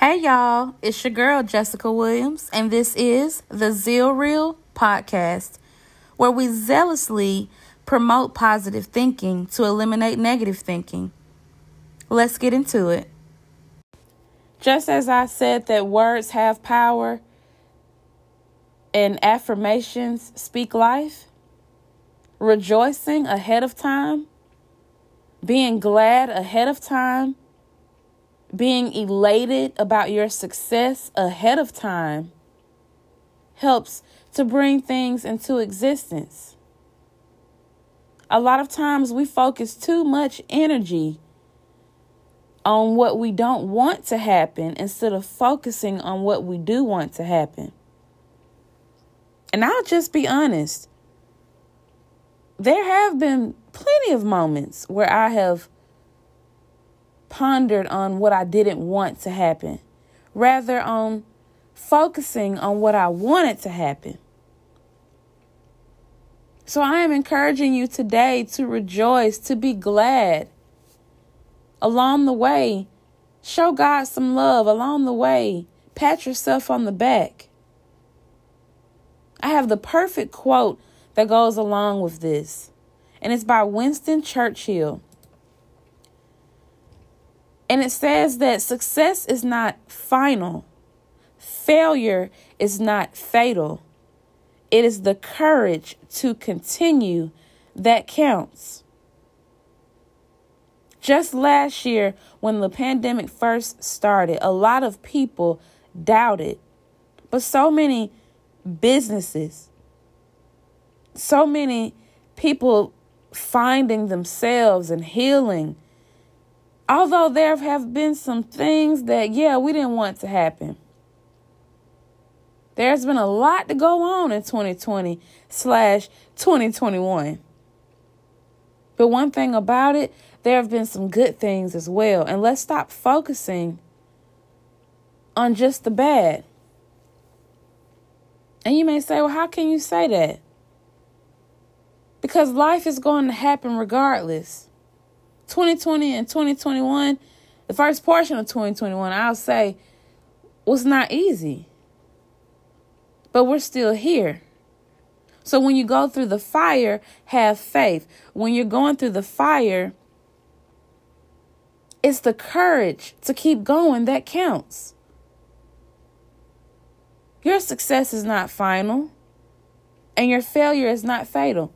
Hey y'all, it's your girl Jessica Williams, and this is the Zeal Reel podcast, where we zealously promote positive thinking to eliminate negative thinking. Let's get into it. Just as I said that words have power and affirmations speak life, rejoicing ahead of time, being glad ahead of time, being elated about your success ahead of time helps to bring things into existence. A lot of times we focus too much energy on what we don't want to happen instead of focusing on what we do want to happen. And I'll just be honest. There have been plenty of moments where I have pondered on what I didn't want to happen, rather on focusing on what I wanted to happen. So I am encouraging you today to rejoice, to be glad. Along the way, show God some love along the way. Pat yourself on the back. I have the perfect quote that goes along with this, and it's by Winston Churchill. And it says that success is not final, failure is not fatal. It is the courage to continue that counts. Just last year, when the pandemic first started, a lot of people doubted, but so many businesses, so many people finding themselves and healing although there have been some things that, yeah, we didn't want to happen. There's been a lot to go on in 2020 slash 2021. But one thing about it, there have been some good things as well. And let's stop focusing on just the bad. And you may say, well, how can you say that? Because life is going to happen regardless. 2020 and 2021, the first portion of 2021, I'll say, was not easy. But we're still here. So when you go through the fire, have faith. When you're going through the fire, it's the courage to keep going that counts. Your success is not final, and your failure is not fatal.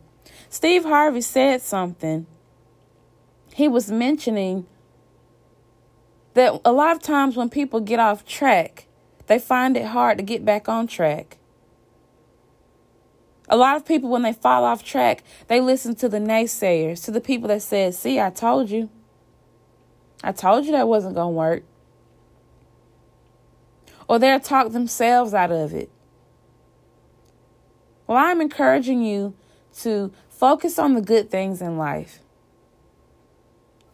Steve Harvey said something he was mentioning that a lot of times when people get off track, they find it hard to get back on track. A lot of people, when they fall off track, they listen to the naysayers, to the people that said, See, I told you. I told you that wasn't going to work. Or they'll talk themselves out of it. Well, I'm encouraging you to focus on the good things in life.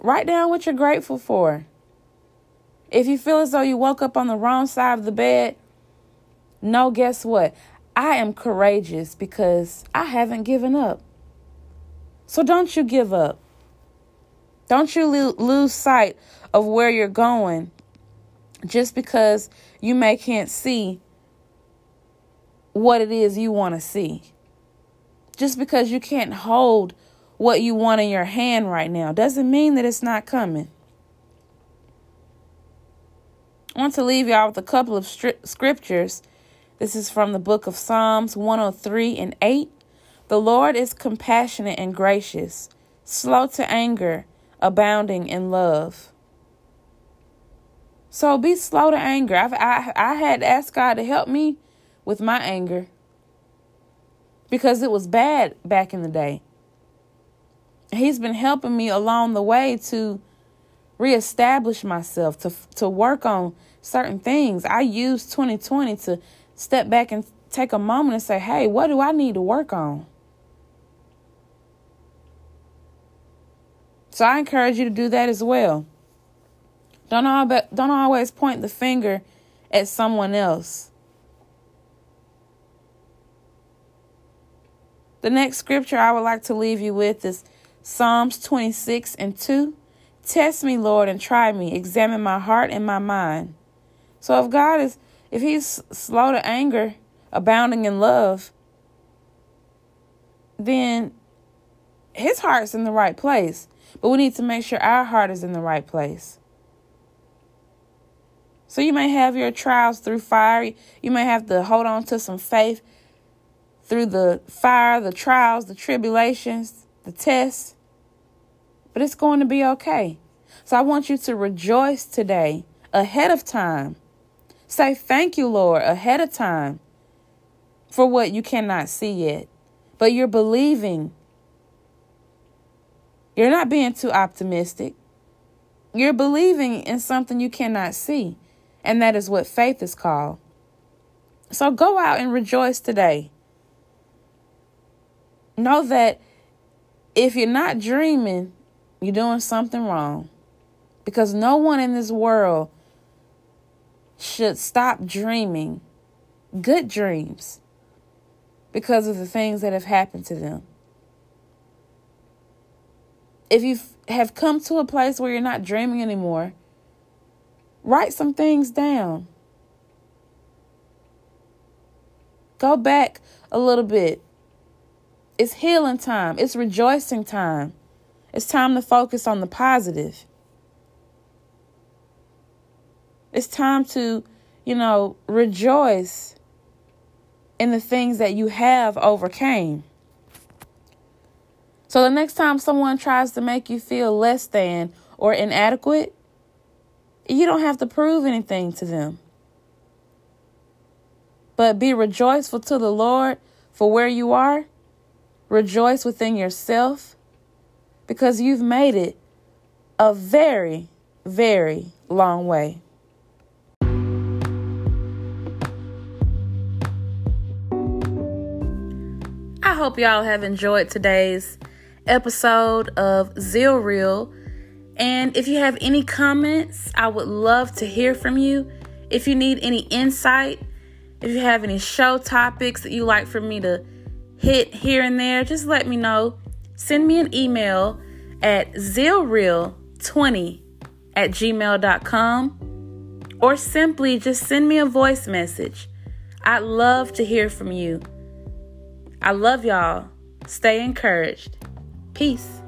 Write down what you're grateful for. If you feel as though you woke up on the wrong side of the bed, no, guess what? I am courageous because I haven't given up. So don't you give up. Don't you lo- lose sight of where you're going just because you may can't see what it is you want to see. Just because you can't hold what you want in your hand right now doesn't mean that it's not coming. I want to leave y'all with a couple of stri- scriptures. This is from the book of Psalms 103 and 8. The Lord is compassionate and gracious, slow to anger, abounding in love. So be slow to anger. I've, I I had to ask God to help me with my anger because it was bad back in the day he's been helping me along the way to reestablish myself, to to work on certain things. I use 2020 to step back and take a moment and say, "Hey, what do I need to work on?" So I encourage you to do that as well. Don't all don't always point the finger at someone else. The next scripture I would like to leave you with is Psalms 26 and 2. Test me, Lord, and try me. Examine my heart and my mind, So if God is, if He's slow to anger, abounding in love, then His heart's in the right place. But we need to make sure our heart is in the right place. So you may have your trials through fire. You may have to hold on to some faith through the fire, the trials, the tribulations, the test, But it's going to be okay. So I want you to rejoice today ahead of time. Say thank you, Lord, ahead of time for what you cannot see yet. But you're believing. You're not being too optimistic. You're believing in something you cannot see. And that is what faith is called. So go out and rejoice today. Know that if you're not dreaming, you're doing something wrong. Because no one in this world should stop dreaming good dreams because of the things that have happened to them. If you have come to a place where you're not dreaming anymore, write some things down. Go back a little bit. It's healing time, it's rejoicing time. It's time to focus on the positive. It's time to, you know, rejoice in the things that you have overcame. So the next time someone tries to make you feel less than or inadequate, you don't have to prove anything to them. But be rejoiceful to the Lord for where you are. Rejoice within yourself because you've made it a very, very long way. I hope y'all have enjoyed today's episode of Zeal Reel. And if you have any comments, I would love to hear from you. If you need any insight, if you have any show topics that you like for me to hit here and there, just let me know. Send me an email at zealreal20 at gmail.com or simply just send me a voice message. I'd love to hear from you. I love y'all. Stay encouraged. Peace.